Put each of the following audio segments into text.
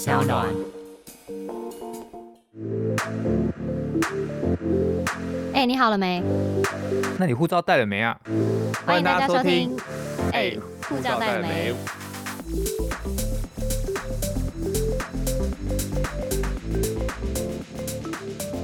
小暖。哎、欸，你好了没？那你护照带了没啊？欢迎大家收听。哎，护照带了没？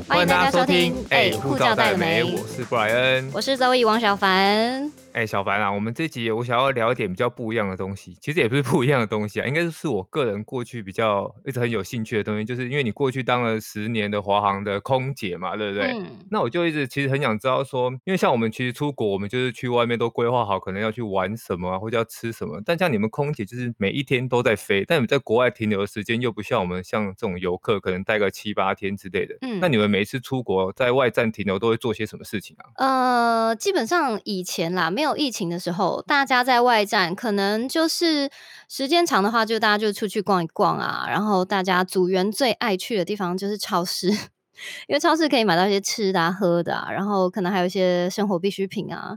欢迎大家收听。哎，护照带了没？我是布莱恩，我是 Zoe 王小凡。哎、欸，小凡啊，我们这集我想要聊一点比较不一样的东西，其实也不是不一样的东西啊，应该是我个人过去比较一直很有兴趣的东西，就是因为你过去当了十年的华航的空姐嘛，对不对？嗯。那我就一直其实很想知道说，因为像我们其实出国，我们就是去外面都规划好，可能要去玩什么啊，或者要吃什么。但像你们空姐就是每一天都在飞，但你们在国外停留的时间又不像我们像这种游客，可能待个七八天之类的。嗯。那你们每一次出国在外站停留都会做些什么事情啊？呃，基本上以前啦，没有有疫情的时候。大家在外站，可能就是时间长的话，就大家就出去逛一逛啊。然后大家组员最爱去的地方就是超市，因为超市可以买到一些吃的、喝的啊，然后可能还有一些生活必需品啊。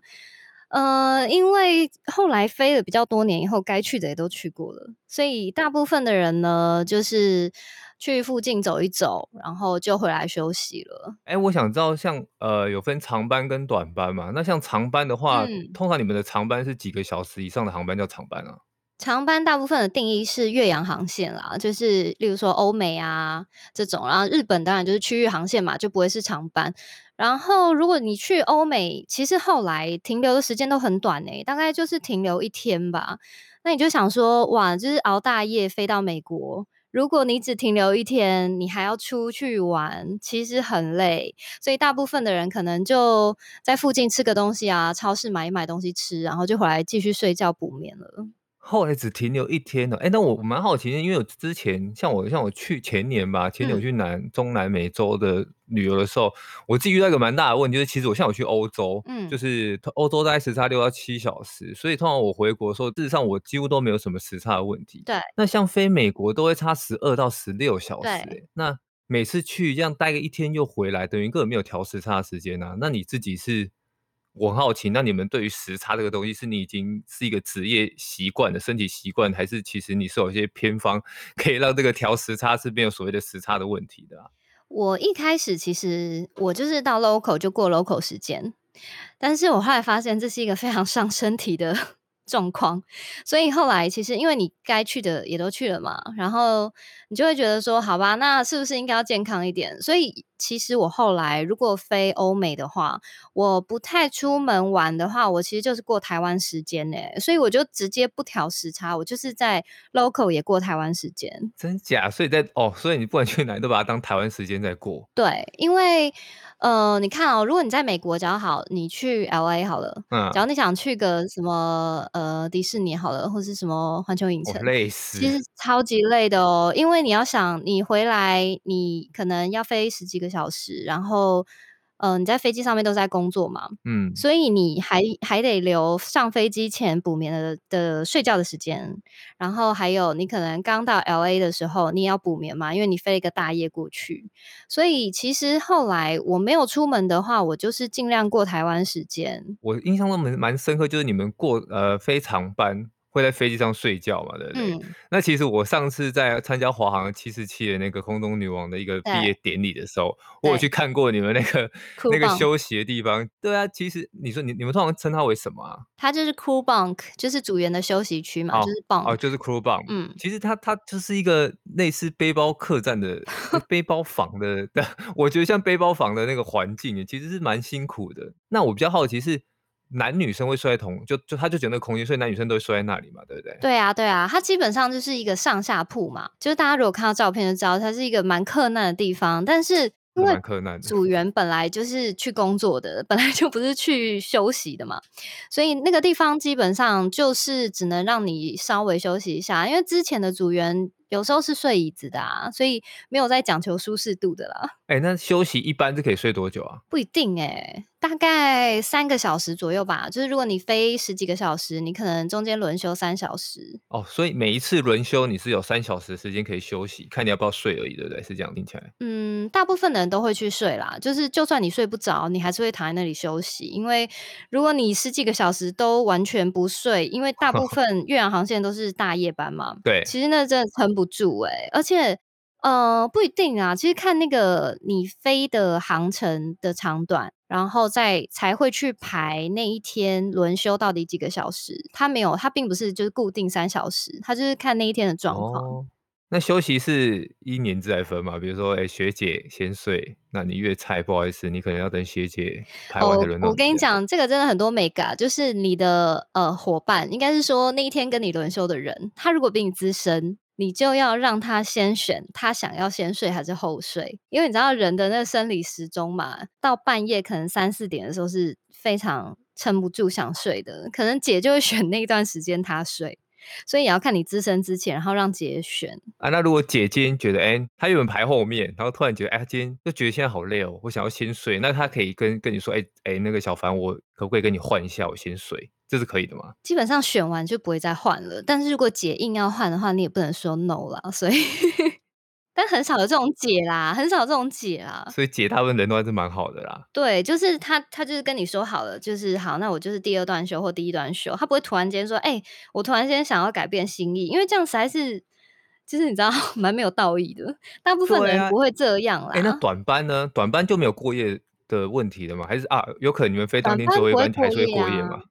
呃，因为后来飞了比较多年以后，该去的也都去过了，所以大部分的人呢，就是。去附近走一走，然后就回来休息了。哎、欸，我想知道像，像呃，有分长班跟短班嘛？那像长班的话，嗯，通常你们的长班是几个小时以上的航班叫长班啊？长班大部分的定义是越洋航线啦，就是例如说欧美啊这种，然后日本当然就是区域航线嘛，就不会是长班。然后如果你去欧美，其实后来停留的时间都很短诶，大概就是停留一天吧。那你就想说，哇，就是熬大夜飞到美国。如果你只停留一天，你还要出去玩，其实很累。所以大部分的人可能就在附近吃个东西啊，超市买一买东西吃，然后就回来继续睡觉补眠了。后来只停留一天了，哎，那我蛮好奇的，因为我之前像我像我去前年吧，前年我去南、嗯、中南美洲的旅游的时候，我自己遇到一个蛮大的问题，就是其实我像我去欧洲，嗯，就是欧洲大概时差六到七小时，所以通常我回国的时候，事实上我几乎都没有什么时差的问题。对，那像飞美国都会差十二到十六小时，对，那每次去这样待个一天又回来，等于根本没有调时差的时间啊。那你自己是？我很好奇，那你们对于时差这个东西，是你已经是一个职业习惯的身体习惯，还是其实你是有一些偏方，可以让这个调时差是没有所谓的时差的问题的啊？我一开始其实我就是到 local 就过 local 时间，但是我后来发现这是一个非常伤身体的。状况，所以后来其实因为你该去的也都去了嘛，然后你就会觉得说，好吧，那是不是应该要健康一点？所以其实我后来如果飞欧美的话，我不太出门玩的话，我其实就是过台湾时间呢，所以我就直接不调时差，我就是在 local 也过台湾时间。真假？所以在哦，所以你不管去哪都把它当台湾时间在过。对，因为。呃，你看哦，如果你在美国，假如好，你去 LA 好了，嗯，假如你想去个什么呃迪士尼好了，或是什么环球影城，累死，其实超级累的哦，因为你要想你回来，你可能要飞十几个小时，然后。嗯、呃，你在飞机上面都在工作嘛，嗯，所以你还还得留上飞机前补眠的的睡觉的时间，然后还有你可能刚到 LA 的时候，你也要补眠嘛，因为你飞了一个大夜过去，所以其实后来我没有出门的话，我就是尽量过台湾时间。我印象中蛮蛮深刻，就是你们过呃非常班。会在飞机上睡觉嘛？对不对？嗯、那其实我上次在参加华航七四七的那个空中女王的一个毕业典礼的时候，我有去看过你们那个 那个休息的地方。对啊，其实你说你你们通常称它为什么啊？它就是 crew bunk，就是组员的休息区嘛，哦、就是 bunk 哦，就是 crew bunk。嗯，其实它它就是一个类似背包客栈的背包房的，我觉得像背包房的那个环境，其实是蛮辛苦的。那我比较好奇是。男女生会睡在同就就他就觉得那个空间，所以男女生都会睡在那里嘛，对不对？对啊，对啊，它基本上就是一个上下铺嘛，就是大家如果看到照片就知道，它是一个蛮克难的地方。但是因为组员本来就是去工作的，本来就不是去休息的嘛，所以那个地方基本上就是只能让你稍微休息一下，因为之前的组员。有时候是睡椅子的啊，所以没有在讲求舒适度的啦。哎、欸，那休息一般是可以睡多久啊？不一定哎、欸，大概三个小时左右吧。就是如果你飞十几个小时，你可能中间轮休三小时。哦，所以每一次轮休你是有三小时的时间可以休息，看你要不要睡而已，对不对？是这样听起来。嗯，嗯，大部分的人都会去睡啦。就是就算你睡不着，你还是会躺在那里休息。因为如果你十几个小时都完全不睡，因为大部 分越洋航线都是大夜班嘛。对，其实那真的撑不住哎、欸。而且，呃，不一定啊。其实看那个你飞的航程的长短，然后再才会去排那一天轮休到底几个小时。他没有，他并不是就是固定三小时，他就是看那一天的状况。哦那休息是一年制来分嘛？比如说，哎、欸，学姐先睡，那你越菜，不好意思，你可能要等学姐排完的轮到你。我跟你讲，这个真的很多眉角，就是你的呃伙伴，应该是说那一天跟你轮休的人，他如果比你资深，你就要让他先选，他想要先睡还是后睡，因为你知道人的那生理时钟嘛，到半夜可能三四点的时候是非常撑不住想睡的，可能姐就会选那段时间他睡。所以也要看你资深之前，然后让姐选啊。那如果姐今天觉得，哎、欸，她有人排后面，然后突然觉得，哎、她今天就觉得现在好累哦，我想要先睡，那她可以跟跟你说，哎、欸、哎、那个小凡，我可不可以跟你换一下，我先睡，这是可以的吗？基本上选完就不会再换了。但是如果姐硬要换的话，你也不能说 no 啦。所以。但很少有这种姐啦，很少有这种姐啦。所以姐大部分人都还是蛮好的啦。对，就是他，他就是跟你说好了，就是好，那我就是第二段休或第一段休，他不会突然间说，哎、欸，我突然间想要改变心意，因为这样实在是，就是你知道，蛮没有道义的。大部分人不会这样啦。哎、啊欸，那 短班呢？短班就没有过夜的问题了吗？还是啊，有可能你们非当天最后一班还是会过夜吗？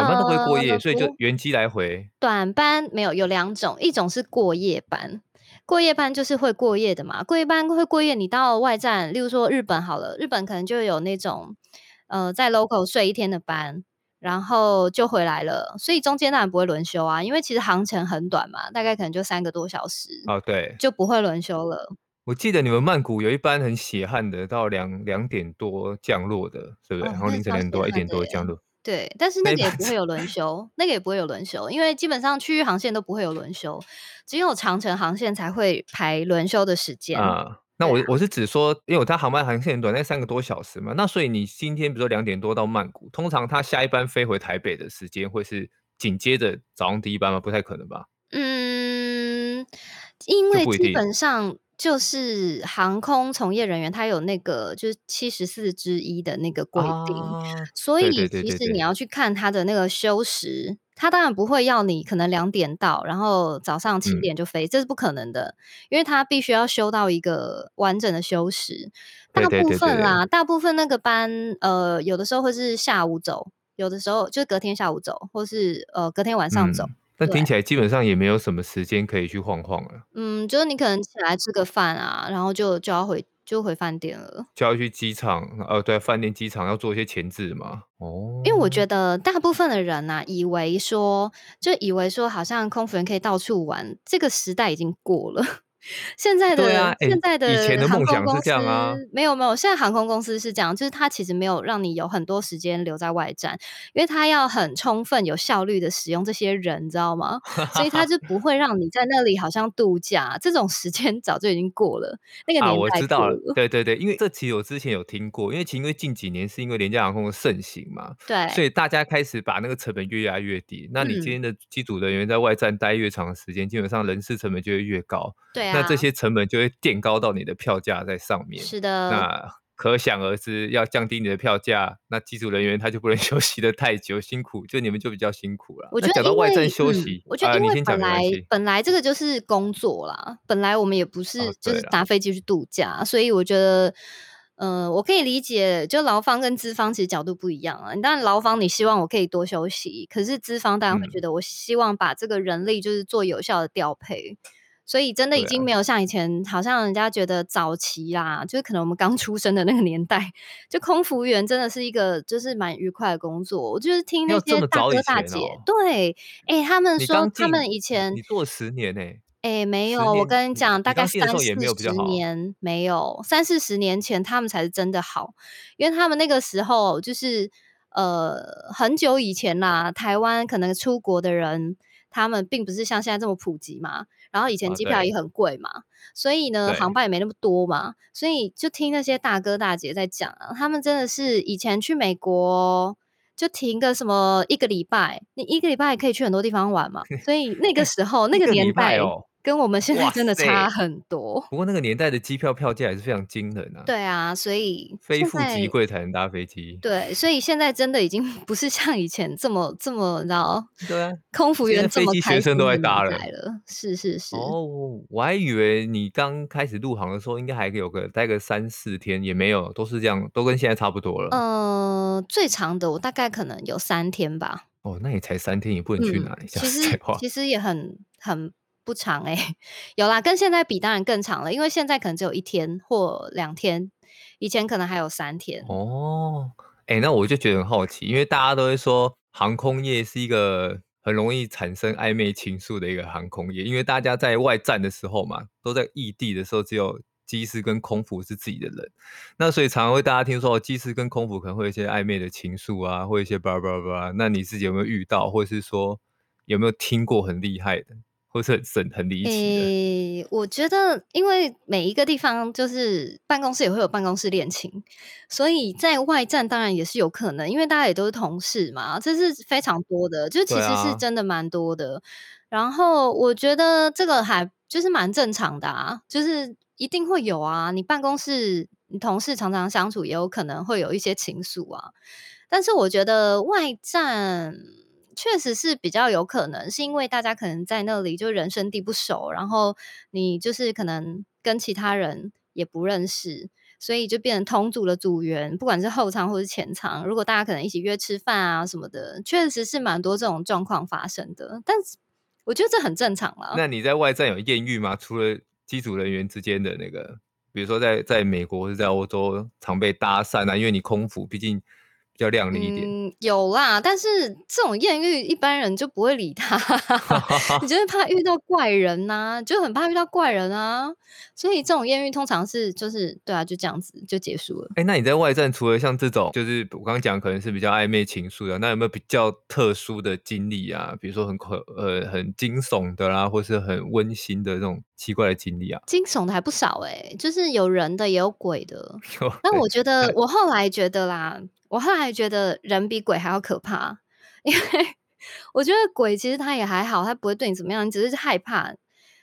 短班都会过夜，呃、所以就原机来回。短班没有，有两种，一种是过夜班。过夜班就是会过夜的嘛，过夜班会过夜。你到外站，例如说日本好了，日本可能就有那种，呃，在 local 睡一天的班，然后就回来了。所以中间当然不会轮休啊，因为其实航程很短嘛，大概可能就三个多小时。哦，对，就不会轮休了。我记得你们曼谷有一班很血汗的，到两两点多降落的，对不对？哦、然后凌晨两点多、一点多降落。对，但是那个也不会有轮休，那个也不会有轮休，因为基本上区域航线都不会有轮休，只有长程航线才会排轮休的时间。啊，那我我是指说，因为它航班航线很短，那三个多小时嘛，那所以你今天比如说两点多到曼谷，通常它下一班飞回台北的时间会是紧接着早上第一班吗？不太可能吧？嗯，因为基本上。就是航空从业人员，他有那个就是七十四之一的那个规定，啊，所以其实你要去看他的那个休时，他当然不会要你可能两点到，然后早上七点就飞，嗯，这是不可能的，因为他必须要休到一个完整的休时。大部分啦，大部分那个班，呃，有的时候会是下午走，有的时候就是隔天下午走，或是呃隔天晚上走。嗯那听起来基本上也没有什么时间可以去晃晃了。嗯，就是你可能起来吃个饭啊，然后就就要回就回饭店了，就要去机场。呃，对，饭店、机场要做一些前置嘛。哦，因为我觉得大部分的人呐、啊，以为说就以为说好像空服员可以到处玩，这个时代已经过了。现在的、啊欸、现在的以前的梦想是这样啊，没有没有，现在航空公司是这样，就是它其实没有让你有很多时间留在外站，因为它要很充分、有效率的使用这些人，你知道吗？所以它就不会让你在那里好像度假，这种时间 早就已经过了，那个年代、啊、我知道了，对对对，因为这其实我之前有听过，因为其实因为近几年是因为廉价航空的盛行嘛，对，所以大家开始把那个成本越压越低。那你今天的机组人员在外站待越长的时间、嗯，基本上人事成本就会越高，对。啊，那这些成本就就会垫高到你的票价在上面，是的。那可想而知，要降低你的票价，那机组人员他就不能 休息的太久，辛苦，就你们就比较辛苦了。我觉得，讲到外站休息，嗯、我觉得因为本来、啊、本来这个就是工作啦，本来我们也不是就是搭飞机去度假，哦、所以我觉得，嗯、呃，我可以理解，就劳方跟资方其实角度不一样啊。当然，劳方你希望我可以多休息，可是资方当然会觉得我希望把这个人力就是做有效的调配。所以真的已经没有像以前，好像人家觉得早期啦，就是可能我们刚 出生的那个年代，就空服员真的是一个就是蛮愉快的工作。我就是听那些大哥大姐，哦、对，哎、欸，他们说他们以前你做十年呢、欸，哎、欸，没有，我跟你讲，大概三四十年没有，三四十年前他们才是真的好，因为他们那个时候就是呃很久以前啦，台湾可能出国的人。他们并不是像现在这么普及嘛，然后以前机票也很贵嘛，啊、所以呢，航班也没那么多嘛，所以就听那些大哥大姐在讲啊，他们真的是以前去美国就停个什么一个礼拜，你一个礼拜也可以去很多地方玩嘛，所以那个 时候那个年代，跟我们现在真的差很多。不过那个年代的机票票价也是非常惊人啊。对啊，所以非富即贵才能搭飞机。对，所以现在真的已经 不是像以前这么这么，你知道？对啊，空服员这么学生都在搭了。是是是。哦，我还以为你刚开始入行的时候，应该还有个待个三四天，也没有，都是这样，都跟现在差不多了。呃，最长的我大概可能有三天吧。哦，那也才三天，也不能去哪里？嗯、其实其实也很很不长哎、有啦，跟现在比当然更长了，因为现在可能只有一天或两天，以前可能还有三天。哦，哎、那我就觉得很好奇，因为大家都会说航空业是一个很容易产生暧昧情愫的一个航空业，因为大家在外站的时候嘛，都在异地的时候，只有。机师跟空服是自己的人，那所以常常会大家听说，机师跟空服可能会有一些暧昧的情愫啊，或一些叭叭叭。那你自己有没有遇到，或者是说有没有听过很厉害的，或是很很离奇的？欸，我觉得，因为每一个地方就是办公室也会有办公室恋情，所以在外站当然也是有可能，因为大家也都是同事嘛，这是非常多的，就其实是真的蛮多的。啊。然后我觉得这个还就是蛮正常的啊，就是。一定会有啊！你办公室，你同事常常相处，也有可能会有一些情愫啊。但是我觉得外站确实是比较有可能，是因为大家可能在那里就人生地不熟，然后你就是可能跟其他人也不认识，所以就变成同组的组员，不管是后舱或是前舱，如果大家可能一起约吃饭啊什么的，确实是蛮多这种状况发生的。但是我觉得这很正常了。那你在外站有艳遇吗？除了机组人员之间的那个，比如说在在美国或者在欧洲常被搭讪啊，因为你空腹毕竟比较靓丽一点。嗯，有啦，但是这种艳遇一般人就不会理他，你就是怕遇到怪人呐、啊，就很怕遇到怪人啊。所以这种艳遇通常是就是对啊，就这样子就结束了。哎、欸，那你在外站除了像这种，就是我刚刚讲可能是比较暧昧情愫的，那有没有比较特殊的经历啊？比如说很可呃很惊悚的啦，或是很温馨的这种奇怪的经历啊？惊悚的还不少哎、欸，就是有人的也有鬼的。但我觉得我后来觉得啦。我后来觉得人比鬼还要可怕，因为我觉得鬼其实他也还好，他不会对你怎么样，你只是害怕。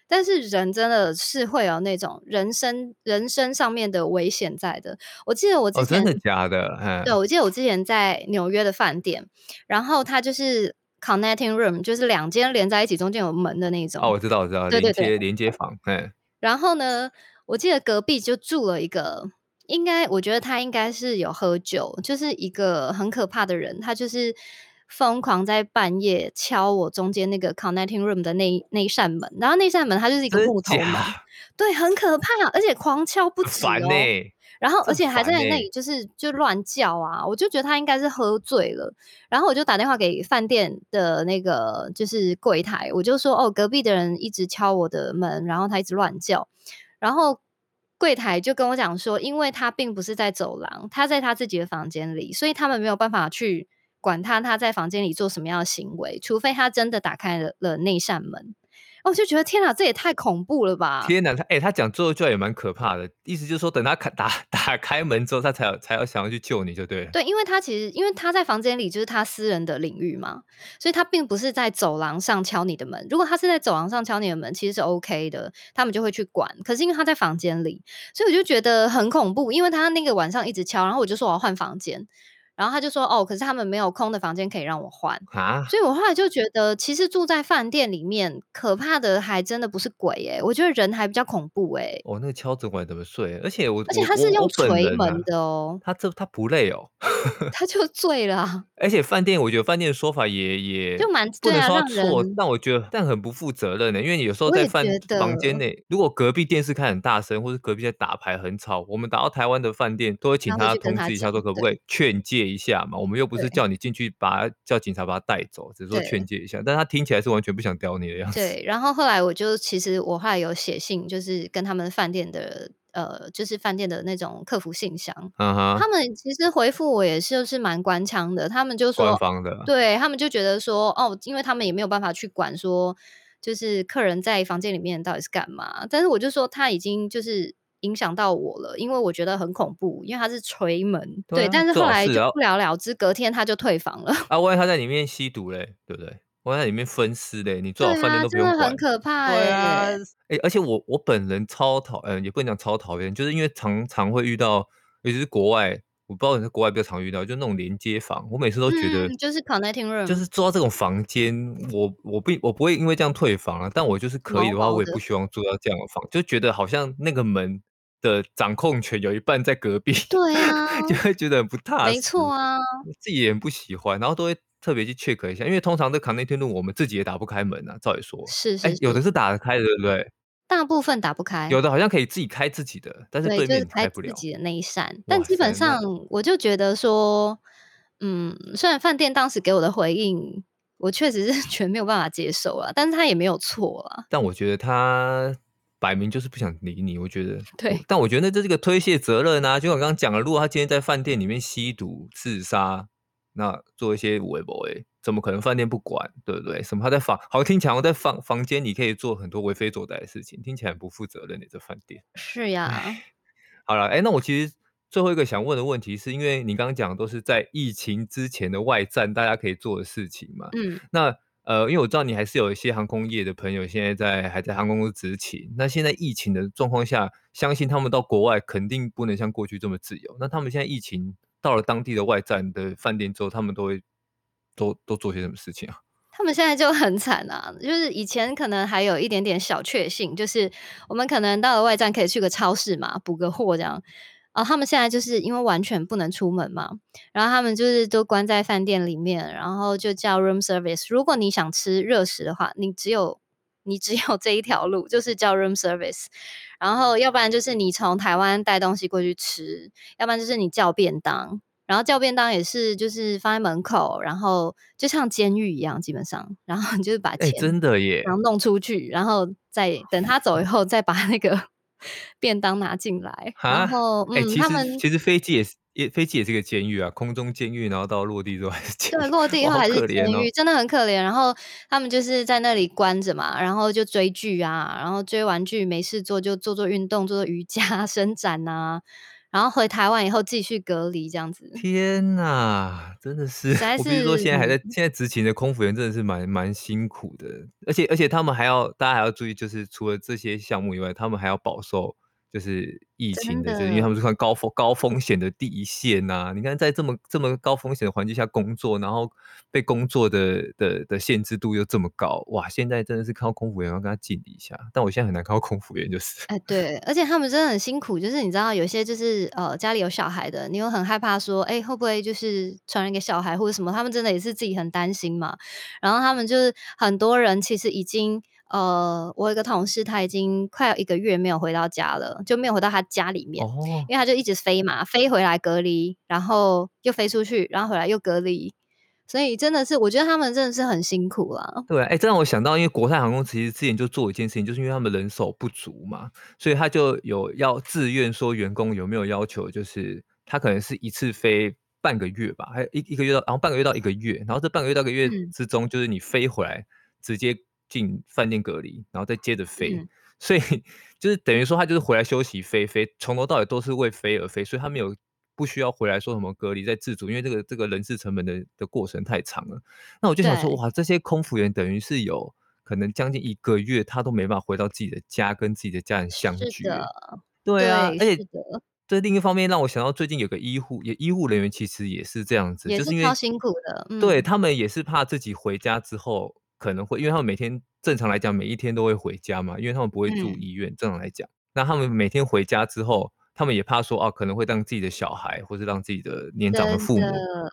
但是人真的是会有那种人生人生上面的危险在的。我记得我之前、哦、真的假的？嗯，对，我记得我之前在纽约的饭店，然后它就是 connecting room，就是两间连在一起，中间有门的那种。哦，我知道，我知道，对对对，连接连接房。嗯，然后呢，我记得隔壁就住了一个。应该，我觉得他应该是有喝酒，就是一个很可怕的人。他就是疯狂在半夜敲我中间那个 connecting room 的那那一扇门，然后那扇门它就是一个木头门，对，很可怕，而且狂敲不止哦。欸、然后，而且还在那里就是就乱叫啊！我就觉得他应该是喝醉了。然后我就打电话给饭店的那个就是柜台，我就说哦，隔壁的人一直敲我的门，然后他一直乱叫，然后。柜台就跟我讲说，因为他并不是在走廊，他在他自己的房间里，所以他们没有办法去管他他在房间里做什么样的行为，除非他真的打开了了那扇门。我、哦、就觉得天哪，这也太恐怖了吧！天哪，他哎、欸，他讲最后一句话也蛮可怕的，意思就是说，等他 打打打开门之后，他才有才要想要去救你，就对了。对，因为他其实因为他在房间里就是他私人的领域嘛，所以他并不是在走廊上敲你的门。如果他是在走廊上敲你的门，其实是 OK 的，他们就会去管。可是因为他在房间里，所以我就觉得很恐怖，因为他那个晚上一直敲，然后我就说我要换房间。然后他就说：“哦，可是他们没有空的房间可以让我换啊！”所以，我后来就觉得，其实住在饭店里面，可怕的还真的不是鬼诶、欸，我觉得人还比较恐怖诶、欸。哦，那个敲整晚怎么睡？而且我，而且他是用锤门的哦。他这他不累哦，他就醉了。而且饭店，我觉得饭店的说法也也就蛮不能说错，但我觉得但很不负责任的，因为你有时候在饭房间内，如果隔壁电视开很大声，或者隔壁在打牌很吵，我们打到台湾的饭店都会请他通知一下，说可不可以劝诫。一下嘛，我们又不是叫你进去把他叫警察把他带走，只是说劝诫一下。但他听起来是完全不想屌你的样子。对，然后后来我就其实我后来有写信，就是跟他们饭店的呃，就是饭店的那种客服信箱。嗯哼，他们其实回复我也是就是蛮官腔的，他们就说，官方的，对他们就觉得说哦，因为他们也没有办法去管说，就是客人在房间里面到底是干嘛。但是我就说他已经就是。影响到我了，因为我觉得很恐怖，因为他是锤门，对，啊、对，但是后来就不了了之，隔天他就退房了。啊，万一他在里面吸毒嘞，对不对？我在里面分尸嘞，你最好饭店都不用管，对啊，很可怕欸。对啊，哎，而且我我本人超讨，嗯、呃，也不能讲超讨厌，就是因为常常会遇到，尤其是国外，我不知道你在国外比较常遇到，就那种连接房，我每次都觉得，嗯、就是 connecting room，就是住到这种房间，我我不我不会因为这样退房啊，但我就是可以的话，我也不希望住到这样的房，就觉得好像那个门的掌控权有一半在隔壁，对啊，就会觉得很不踏实，没错啊，自己也很不喜欢，然后都会。特别去 check 一下，因为通常这 connecting room 我们自己也打不开门啊。照理说，是是，是，有的是打得开的，对不对？大部分打不开，有的好像可以自己开自己的，但是对面开不了。就是、自己的那一扇。但基本上，我就觉得说，嗯，虽然饭店当时给我的回应，我确实是 全没有办法接受啊，但是他也没有错啊。但我觉得他摆明就是不想理你，我觉得。对。但我觉得那这是个推卸责任啊，就像我刚刚讲了，如果他今天在饭店里面吸毒自杀。那做一些微博诶，怎么可能饭店不管，对不对？什么他在房，好听起来我在房房间里可以做很多为非作歹的事情，听起来很不负责任的这饭店。是呀。好了，哎，那我其实最后一个想问的问题是，因为你刚刚讲的都是在疫情之前的外站，大家可以做的事情嘛。嗯。那呃，因为我知道你还是有一些航空业的朋友现在在还在航空公司执勤，那现在疫情的状况下，相信他们到国外肯定不能像过去这么自由。那他们现在疫情。到了当地的外站的饭店之后，他们都会都都做些什么事情啊？他们现在就很惨啊，就是以前可能还有一点点小确幸，就是我们可能到了外站可以去个超市嘛，补个货这样。啊，他们现在就是因为完全不能出门嘛，然后他们就是都关在饭店里面，然后就叫 room service。如果你想吃热食的话，你只有你只有这一条路，就是叫 room service。然后，要不然就是你从台湾带东西过去吃，要不然就是你叫便当。然后叫便当也是，就是放在门口，然后就像监狱一样，基本上，然后你就是把钱真的耶，然后弄出去，然后再等他走以后，再把那个 便当拿进来。然后，嗯，他们其实飞机也是。也飞机也是个监狱啊，空中监狱，然后到落地之后还是监狱。对，落地以后还是监狱，哦，真的很可怜。然后他们就是在那里关着嘛，然后就追剧啊，然后追完剧没事做就做做运动，做做瑜伽 伸展呐，然后回台湾以后继续隔离这样子。天哪，真的是！是我比如说现在还在现在执勤的空服员真的是蛮蛮辛苦的，而且而且他们还要大家还要注意，就是除了这些项目以外，他们还要饱受。就是疫情的，就是因为他们是看高风高风险的第一线呐、啊。你看，在这么这么高风险的环境下工作，然后被工作的的的限制度又这么高，哇！现在真的是看到空服员要跟他敬礼一下。但我现在很难看到空服员，就是哎，对，而且他们真的很辛苦。就是你知道，有些就是呃家里有小孩的，你又很害怕说，哎，会不会就是传染给小孩或者什么？他们真的也是自己很担心嘛。然后他们就是很多人其实已经。呃，我有一个同事，他已经快要一个月没有回到家了，就没有回到他家里面，哦、因为他就一直飞嘛，飞回来隔离，然后又飞出去，然后回来又隔离，所以真的是，我觉得他们真的是很辛苦啊。对，哎、欸，这让我想到，因为国泰航空其实之前就做一件事情，就是因为他们人手不足嘛，所以他就有要自愿说员工有没有要求，就是他可能是一次飞半个月吧，还有一一个月到，然后半个月到一个月，然后这半个月到一个月之中，就是你飞回来、嗯、直接。进饭店隔离，然后再接着飞，嗯、所以就是等于说他就是回来休息飞飞，从头到尾都是为飞而飞，所以他没有不需要回来说什么隔离再自主，因为这个这个人事成本的的过程太长了。那我就想说，哇，这些空服员等于是有可能将近一个月，他都没办法回到自己的家，跟自己的家人相聚。对啊，而且这另一方面让我想到，最近有个医护也医护人员其实也是这样子，也是因为超辛苦的，嗯、对他们也是怕自己回家之后。可能会，因为他们每天正常来讲，每一天都会回家嘛，因为他们不会住医院。嗯、正常来讲，那他们每天回家之后，他们也怕说，哦、啊，可能会让自己的小孩，或是让自己的年长的父母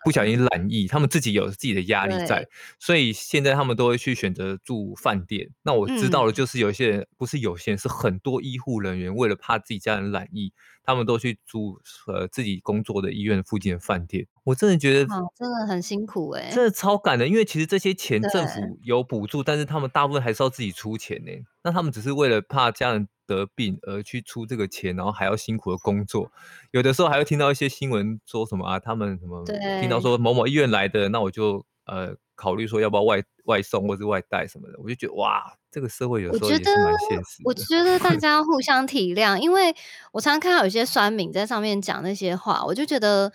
不小心染疫，他们自己有自己的压力在，所以现在他们都会去选择住饭店。那我知道的就是有些人，嗯、不是有些人，是很多医护人员为了怕自己家人染疫。他们都去住呃自己工作的医院附近的饭店，我真的觉得真的很辛苦哎、欸，真的超感人。因为其实这些钱政府有补助，但是他们大部分还是要自己出钱呢。那他们只是为了怕家人得病而去出这个钱，然后还要辛苦的工作。有的时候还会听到一些新闻说什么啊，他们什么听到说某某医院来的，那我就呃考虑说要不要外外送或是外带什么的。我就觉得哇。这个社会有时候也是蛮现实的。我觉得大 家互相体谅，因为我常常看到有些酸民在上面讲那些话，我就觉得，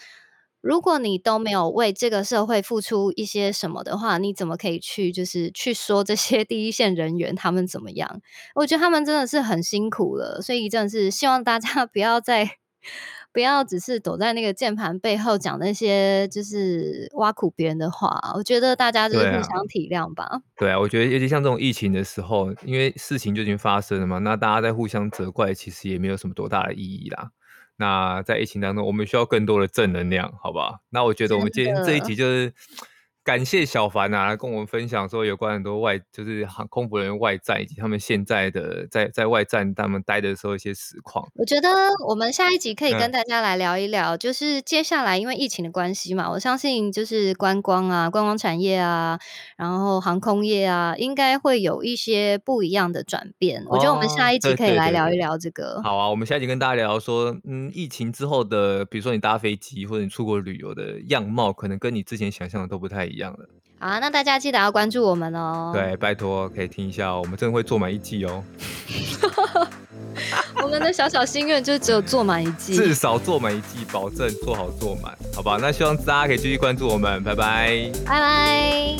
如果你都没有为这个社会付出一些什么的话，你怎么可以去就是去说这些 第一线人员他们怎么样？我觉得他们真的是很辛苦了，所以真的是希望大家 不要再。不要只是躲在那个键盘背后讲那些就是挖苦别人的话，我觉得大家就是互相体谅吧。对啊，对啊，我觉得尤其像这种疫情的时候，因为事情就已经发生了嘛，那大家在互相责怪，其实也没有什么多大的意义啦。那在疫情当中，我们需要更多的正能量，好不好？那我觉得我们今天这一集就是。感谢小凡啊，来跟我们分享说有关很多外，就是航空服人员外战以及他们现在的在在外战他们待的时候一些实况。我觉得我们下一集可以跟大家来聊一聊，嗯、就是接下来因为疫情的关系嘛，我相信就是观光啊、观光产业啊，然后航空业啊，应该会有一些不一样的转变。哦、我觉得我们下一集可以来聊一聊这个。对对对对。好啊，我们下一集跟大家聊说，嗯，疫情之后的，比如说你搭飞机或者你出国旅游的样貌，可能跟你之前想象的都不太一样。一样的，好，啊那大家记得要关注我们哦。对，拜托可以听一下哦，我们真的会做满一季哦。我们的小小心愿就只有做满一季，至少做满一季，保证做好做满，好吧？那希望大家可以继续关注我们，拜拜，拜拜。